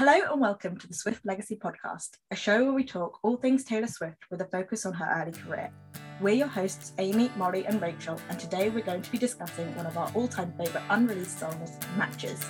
Hello and welcome to the Swift Legacy Podcast, a show where we talk all things Taylor Swift with a focus on her early career. We're your hosts, Amy, Molly, and Rachel, and today we're going to be discussing one of our all time favourite unreleased songs, Matches.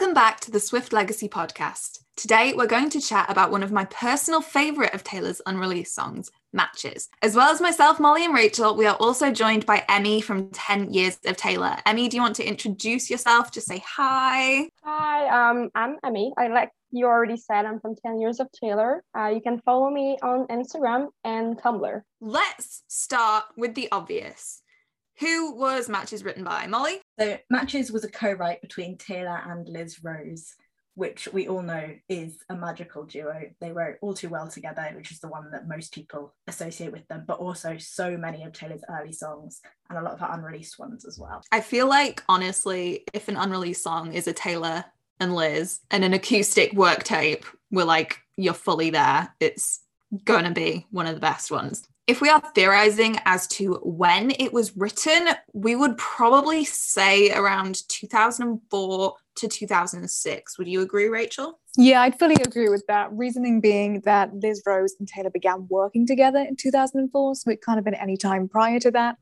Welcome back to the Swift Legacy podcast. Today, we're going to chat about one of my personal favourite of Taylor's unreleased songs, Matches. As well as myself, Molly, and Rachel, we are also joined by Emmy from 10 Years of Taylor. Emmy, do you want to introduce yourself? Just say hi. Hi, um, I'm Emmy. I like you already said, I'm from 10 Years of Taylor. Uh, you can follow me on Instagram and Tumblr. Let's start with the obvious. Who was Matches written by? Molly? So, Matches was a co write between Taylor and Liz Rose, which we all know is a magical duo. They wrote All Too Well together, which is the one that most people associate with them, but also so many of Taylor's early songs and a lot of her unreleased ones as well. I feel like, honestly, if an unreleased song is a Taylor and Liz and an acoustic work tape, we're like, you're fully there. It's going to be one of the best ones. If we are theorizing as to when it was written, we would probably say around 2004 to 2006. Would you agree, Rachel? Yeah, I'd fully agree with that. Reasoning being that Liz Rose and Taylor began working together in 2004, so it can't have been any time prior to that.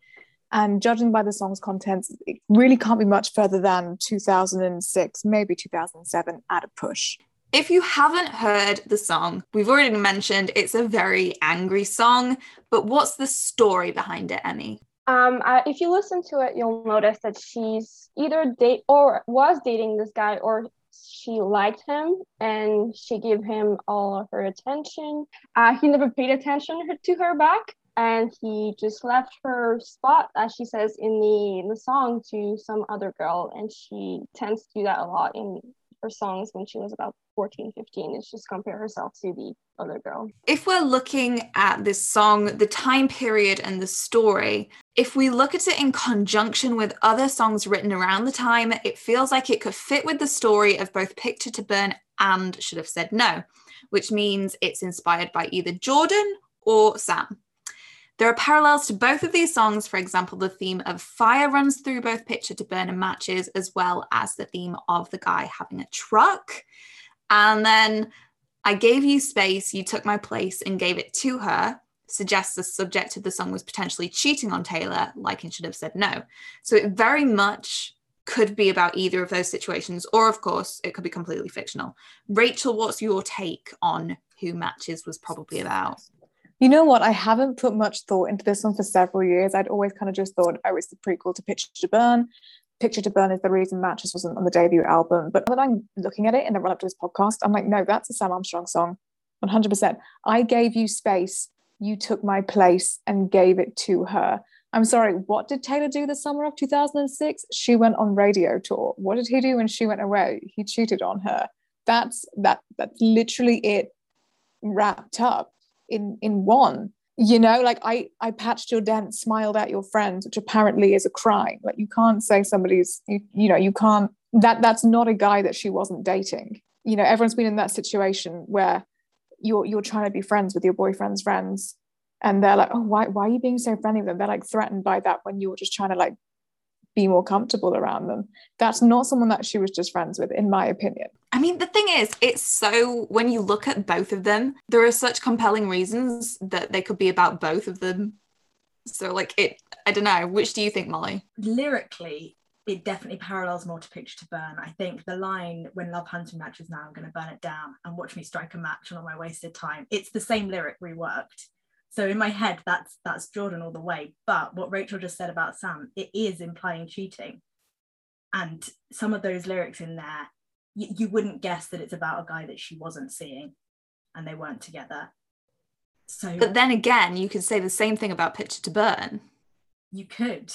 And judging by the song's contents, it really can't be much further than 2006, maybe 2007 at a push. If you haven't heard the song, we've already mentioned it's a very angry song, but what's the story behind it, Emmy? Um, uh, if you listen to it, you'll notice that she's either date or was dating this guy, or she liked him and she gave him all of her attention. Uh, he never paid attention to her back, and he just left her spot, as she says in the in the song, to some other girl, and she tends to do that a lot in her songs when she was about 14, 15 is just compare herself to the other girl. If we're looking at this song, the time period and the story, if we look at it in conjunction with other songs written around the time, it feels like it could fit with the story of both Picture to Burn and Should Have Said No, which means it's inspired by either Jordan or Sam. There are parallels to both of these songs. For example, the theme of fire runs through both Picture to Burn and Matches, as well as the theme of the guy having a truck. And then I gave you space, you took my place and gave it to her, suggests the subject of the song was potentially cheating on Taylor, and should have said no. So it very much could be about either of those situations, or of course, it could be completely fictional. Rachel, what's your take on who Matches was probably about? You know what? I haven't put much thought into this one for several years. I'd always kind of just thought, oh, it's the prequel to Picture to Burn. Picture to Burn is the reason Matches wasn't on the debut album. But when I'm looking at it in the run up to this podcast, I'm like, no, that's a Sam Armstrong song, 100%. I gave you space, you took my place and gave it to her. I'm sorry, what did Taylor do the summer of 2006? She went on radio tour. What did he do when she went away? He cheated on her. That's that that's literally it wrapped up in in one. You know like i i patched your dent smiled at your friends which apparently is a crime. Like you can't say somebody's you, you know you can't that that's not a guy that she wasn't dating. You know everyone's been in that situation where you're you're trying to be friends with your boyfriend's friends and they're like oh why, why are you being so friendly with them? They're like threatened by that when you're just trying to like be more comfortable around them. That's not someone that she was just friends with, in my opinion. I mean, the thing is, it's so when you look at both of them, there are such compelling reasons that they could be about both of them. So, like, it, I don't know. Which do you think, Molly? Lyrically, it definitely parallels more to Picture to Burn. I think the line, when love hunting matches now, I'm going to burn it down and watch me strike a match on all my wasted time. It's the same lyric reworked. So in my head, that's that's Jordan all the way. But what Rachel just said about Sam, it is implying cheating. And some of those lyrics in there, you, you wouldn't guess that it's about a guy that she wasn't seeing and they weren't together. So But then again, you could say the same thing about Picture to Burn. You could.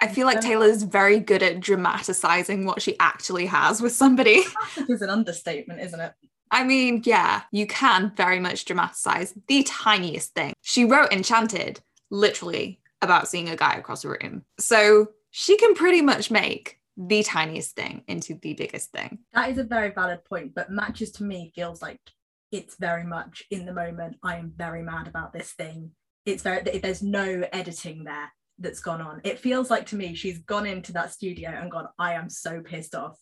I feel like Taylor's very good at dramatizing what she actually has with somebody. Is an understatement, isn't it? I mean, yeah, you can very much dramatize the tiniest thing. She wrote Enchanted literally about seeing a guy across a room. So she can pretty much make the tiniest thing into the biggest thing. That is a very valid point, but matches to me feels like it's very much in the moment. I am very mad about this thing. It's very there's no editing there that's gone on. It feels like to me she's gone into that studio and gone, I am so pissed off.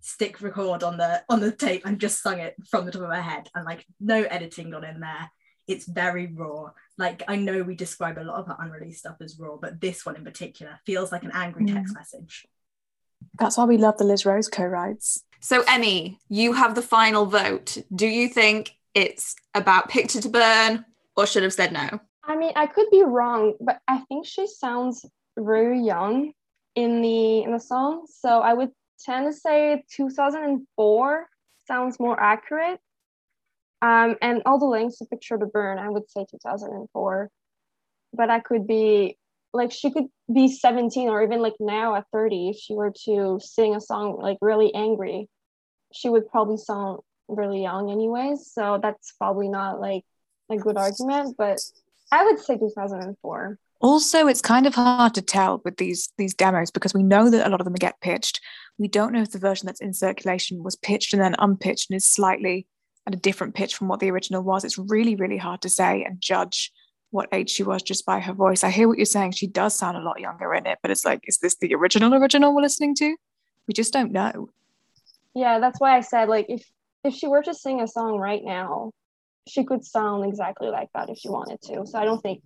Stick record on the on the tape and just sung it from the top of my head and like no editing gone in there. It's very raw. Like I know we describe a lot of her unreleased stuff as raw, but this one in particular feels like an angry text Mm. message. That's why we love the Liz Rose co-writes. So, Emmy, you have the final vote. Do you think it's about Picture to Burn or should have said no? I mean, I could be wrong, but I think she sounds very young in the in the song. So I would tend to say 2004 sounds more accurate. Um, and all the links to Picture to Burn, I would say 2004. But I could be like she could be 17 or even like now at 30 if she were to sing a song like really angry. She would probably sound really young anyways. So that's probably not like a good argument, but I would say 2004. Also, it's kind of hard to tell with these these demos because we know that a lot of them get pitched. We don't know if the version that's in circulation was pitched and then unpitched and is slightly at a different pitch from what the original was. It's really, really hard to say and judge what age she was just by her voice. I hear what you're saying. She does sound a lot younger in it, but it's like, is this the original original we're listening to? We just don't know. Yeah, that's why I said like if if she were to sing a song right now, she could sound exactly like that if she wanted to. So I don't think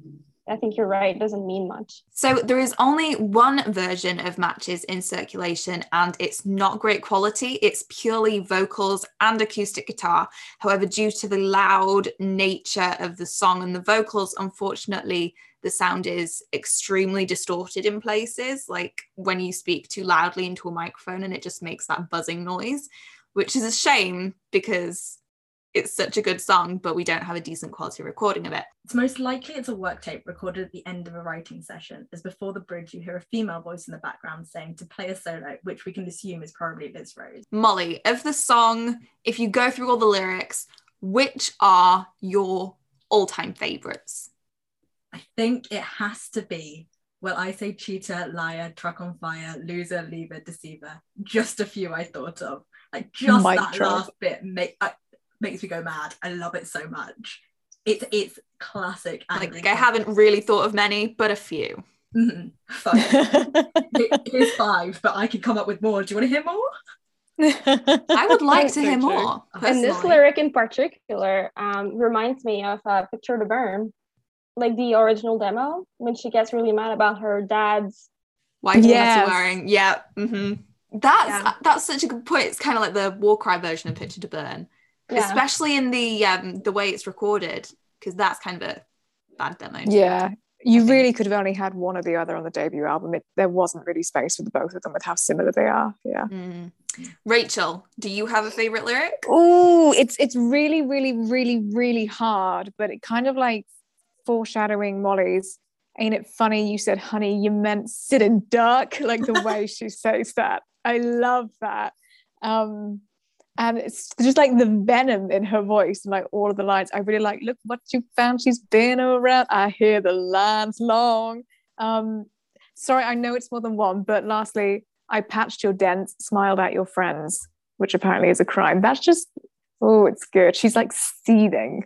I think you're right. It doesn't mean much. So, there is only one version of matches in circulation, and it's not great quality. It's purely vocals and acoustic guitar. However, due to the loud nature of the song and the vocals, unfortunately, the sound is extremely distorted in places, like when you speak too loudly into a microphone and it just makes that buzzing noise, which is a shame because it's such a good song, but we don't have a decent quality recording of it. It's most likely it's a work tape recorded at the end of a writing session, as before the bridge you hear a female voice in the background saying to play a solo, which we can assume is probably Liz Rose. Molly, of the song, if you go through all the lyrics, which are your all time favorites? I think it has to be, well, I say cheater, liar, truck on fire, loser, leaver, deceiver. Just a few I thought of. Like just Mic that drop. last bit make, uh, makes me go mad. I love it so much. It's it's classic. Like, angry I haven't really thought of many, but a few. Mhm. Fine. Here- Here's five, but I can come up with more. Do you want to hear more? I would like to So hear true. more. And this lyric in particular um, reminds me of uh, Picture to Burn, like the original demo when she gets really mad about her dad's. Why do Yes. wearing? Yeah. hmm That's Yeah. that's such a good point. It's kind of like the war cry version of Picture to Burn, Yeah. especially in the um the way it's recorded, because that's kind of a bad demo. yeah. You really could have only had one or the other on the debut album. It, there wasn't really space for the both of them with how similar they are. Yeah. Mm. Rachel, do you have a favorite lyric? Oh, it's it's really, really, really, really hard, but it kind of like foreshadowing Molly's. Ain't it funny you said, honey, you meant sit in dark, like the way she says that. I love that. Um, and it's just like the venom in her voice and like all of the lines. I really like, look what you found. She's been around. I hear the lines long. Um, sorry, I know it's more than one, but lastly, I patched your dents, smiled at your friends, which apparently is a crime. That's just, oh, it's good. She's like seething.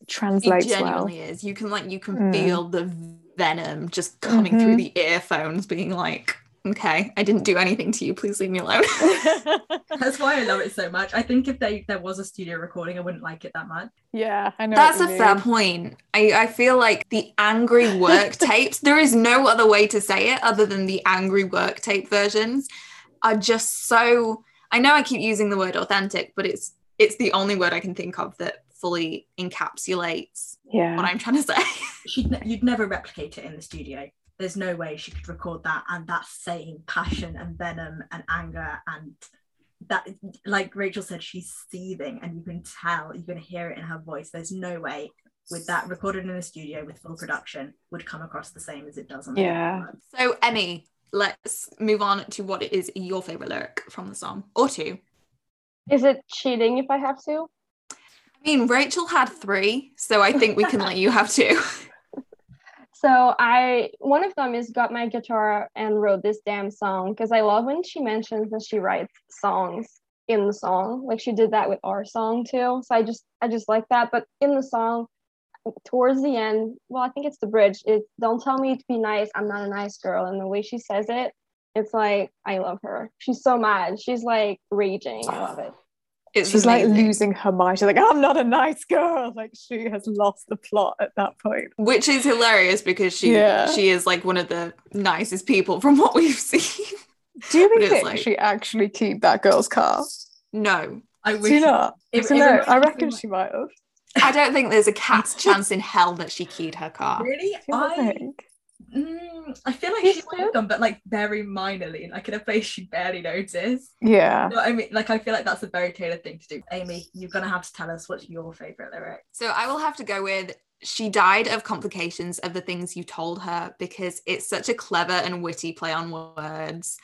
It Translates well. is. You can like you can Mm. feel the venom just coming through Mhm. the earphones, being like, "Okay, I didn't do anything to you. Please leave me alone." That's why I love it so much. I think if they there was a studio recording, I wouldn't like it that much. yeah, I know. That's a what you fair point. I, I feel like the angry work tapes, there is no other way to say it other than the angry work tape versions are just so I know I keep using the word authentic, but it's it's the only word I can think of that fully encapsulates yeah. what I'm trying to say. She'd ne- you'd never replicate it in the studio. There's no way she could record that and that same passion and venom and anger and that like Rachel said, she's seething and you can tell, you can hear it in her voice. There's no way with that recorded in the studio with full production would come across the same as it does on Yeah. album. So Emmy, let's move on to what is your favorite lyric from the song or two. Is it cheating if I have to? I mean, Rachel had three, so I think we can let you have two. So I one of them is got my guitar and wrote this damn song because I love when she mentions that she writes songs in the song. Like she did that with our song too. So I just I just like that. But in the song, towards the end, well, I think it's the bridge. It don't tell me to be nice. I'm not a nice girl. And the way she says it, it's like I love her. She's so mad. She's like raging. I love it. It's She's amazing. like losing her mind. She's like, I'm not a nice girl. Like she has lost the plot at that point. which is hilarious because she Yeah. she is like one of the nicest people from what we've seen. Do you it's think like- she actually keep that girl's car? no, I Do wish you not? It- So it no, I reckon so she might have. I don't think there's a cat's chance in hell that she keyed her car. really. Do you not I think? Mm, I feel like You she might have done, but like very minorly, like in a place she barely noticed. Yeah. You know I mean, like I feel like that's a very Taylor thing to do. Amy, you're gonna have to tell us what's your favorite lyric. So I will have to go with she died of complications of the things you told her because it's such a clever and witty play on words.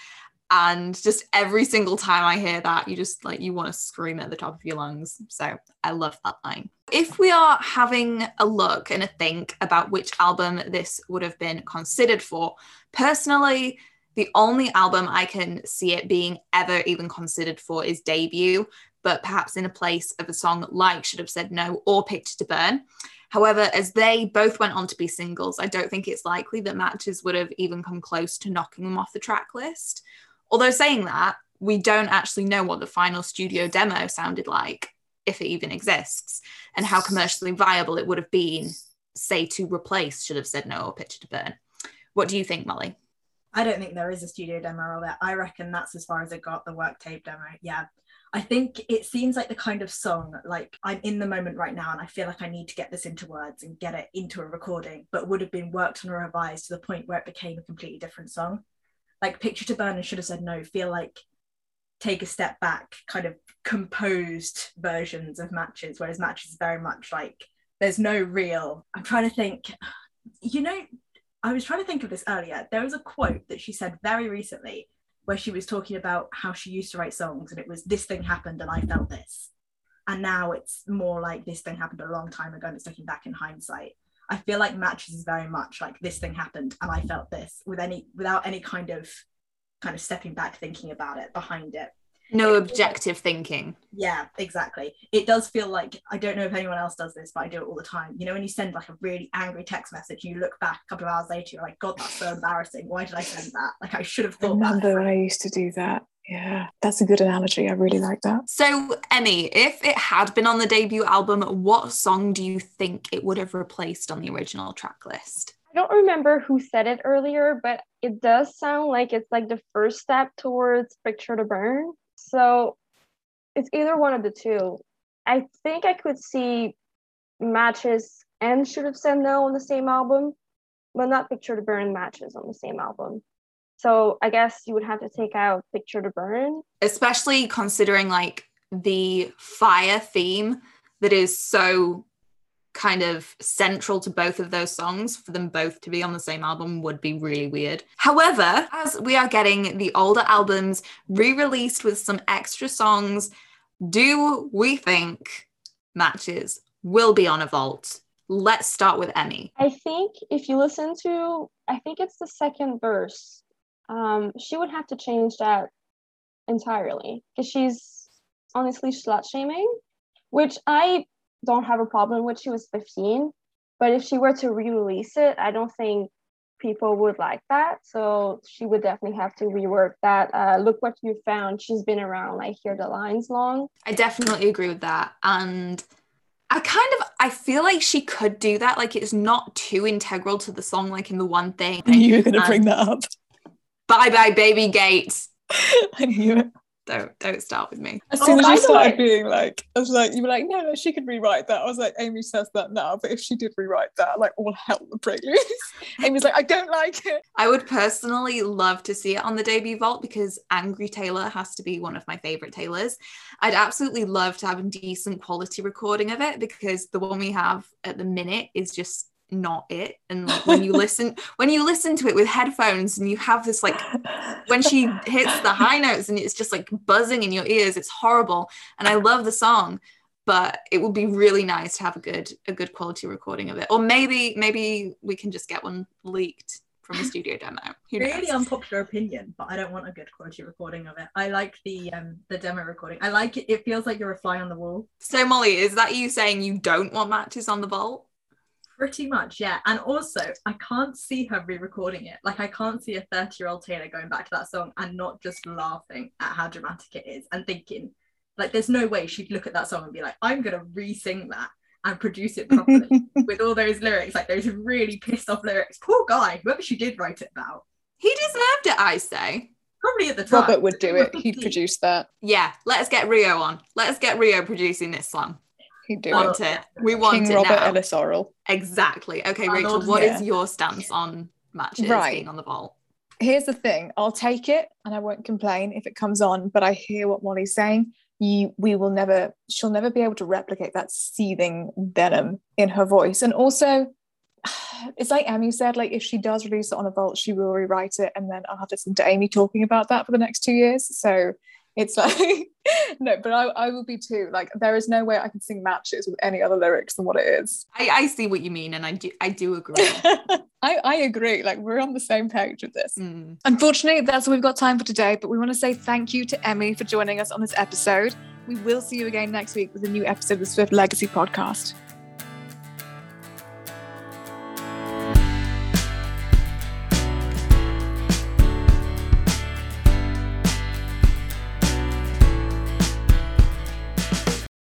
And just every single time I hear that, you just like you want to scream at the top of your lungs. So I love that line. If we are having a look and a think about which album this would have been considered for, personally, the only album I can see it being ever even considered for is debut but perhaps in a place of a song like Should Have Said No or Picture to Burn. However, as they both went on to be singles, I don't think it's likely that matches would have even come close to knocking them off the track list. Although, saying that, we don't actually know what the final studio demo sounded like, if it even exists, and how commercially viable it would have been, say, to replace Should Have Said No or Picture to Burn. What do you think, Molly? I don't think there is a studio demo of it. I reckon that's as far as it got the work tape demo. Yeah. I think it seems like the kind of song like I'm in the moment right now and I feel like I need to get this into words and get it into a recording, but would have been worked on or revised to the point where it became a completely different song. Like Picture to Burn and Should Have Said No feel like take a step back, kind of composed versions of matches, whereas matches is very much like there's no real. I'm trying to think, you know, I was trying to think of this earlier. There was a quote that she said very recently where she was talking about how she used to write songs and it was this thing happened and I felt this. And now it's more like this thing happened a long time ago and it's looking back in hindsight. I feel like matches is very much like this thing happened and I felt this with any without any kind of kind of stepping back thinking about it behind it. No objective thinking. Yeah, exactly. It does feel like I don't know if anyone else does this, but I do it all the time. You know, when you send like a really angry text message, you look back a couple of hours later, you're like, God, that's so embarrassing. Why did I send that? Like I should have I thought that. remember when I used to do that. Yeah. That's a good analogy. I really like that. So, Emmy, if it had been on the debut album, what song do you think it would have replaced on the original track list? I don't remember who said it earlier, but it does sound like it's like the first step towards Picture to Burn. So it's either one of the two. I think I could see matches and should have said no on the same album, but not Picture to Burn matches on the same album. So I guess you would have to take out Picture to Burn. Especially considering like the fire theme that is so kind of central to both of those songs for them both to be on the same album would be really weird. However, as we are getting the older albums re-released with some extra songs, do we think matches will be on a vault? Let's start with Emmy. I think if you listen to, I think it's the second verse, um, she would have to change that entirely because she's honestly slut shaming, which I don't have a problem with. She was 15, but if she were to re release it, I don't think people would like that. So she would definitely have to rework that. Uh, look what you found. She's been around, like, hear the lines long. I definitely agree with that. And I kind of I feel like she could do that. Like it's not too integral to the song, like in the one thing. You were going to And bring that up. Bye bye, baby gates. I knew it. Don't don't start with me. As Oh, soon as by you the started way- being like, I was like, you were like, no, no, she could rewrite that. I was like, Amy says that now, but if she did rewrite that, like, all hell would break loose. Amy's like, I don't like it. I would personally love to see it on the debut vault because Angry Taylor has to be one of my favorite Taylors. I'd absolutely love to have a decent quality recording of it because the one we have at the minute is just not it. And like when you listen when you listen to it with headphones and you have this like when she hits the high notes and it's just like buzzing in your ears it's horrible and i love the song but it would be really nice to have a good a good quality recording of it or maybe maybe we can just get one leaked from the studio demo. Who really knows? unpopular opinion, but I don't want a good quality recording of it. I like the um the demo recording. I like it. It feels like you're a fly on the wall. So Molly, is that you saying you don't want matches on the vault? Pretty much, yeah. And also, I can't see her re-recording it. Like, I can't see a 30-year-old Taylor going back to that song and not just laughing at how dramatic it is and thinking, like, there's no way she'd look at that song and be like, I'm gonna re-sing that and produce it properly with all those lyrics, like those really pissed off lyrics. Poor guy, whoever she did write it about. He deserved it, I say. Probably at the time. Robert would do it. He'd produce that. Yeah, let's get Rio on. Let's get Rio producing this song. He'd do Want it. it. We want King it Robert now. Ellis Orrall. Exactly. Okay, Our Rachel, Lord, what is yeah. your stance on matches Right. being on the vault? Here's the thing. I'll take it and I won't complain if it comes on, but I hear what Molly's saying. You we will never she'll never be able to replicate that seething venom in her voice. And also it's like Amy said, like if she does release it on a vault, she will rewrite it and then I'll have to listen to Amy talking about that for the next two years. So it's like no, but I, I will be too. Like there is no way I can sing matches with any other lyrics than what it is. I, I see what you mean, and I do I do agree. I, I agree. Like we're on the same page with this. Mm. Unfortunately, that's all we've got time for today, but we want to say thank you to Emmy for joining us on this episode. We will see you again next week with a new episode of the Swift Legacy podcast.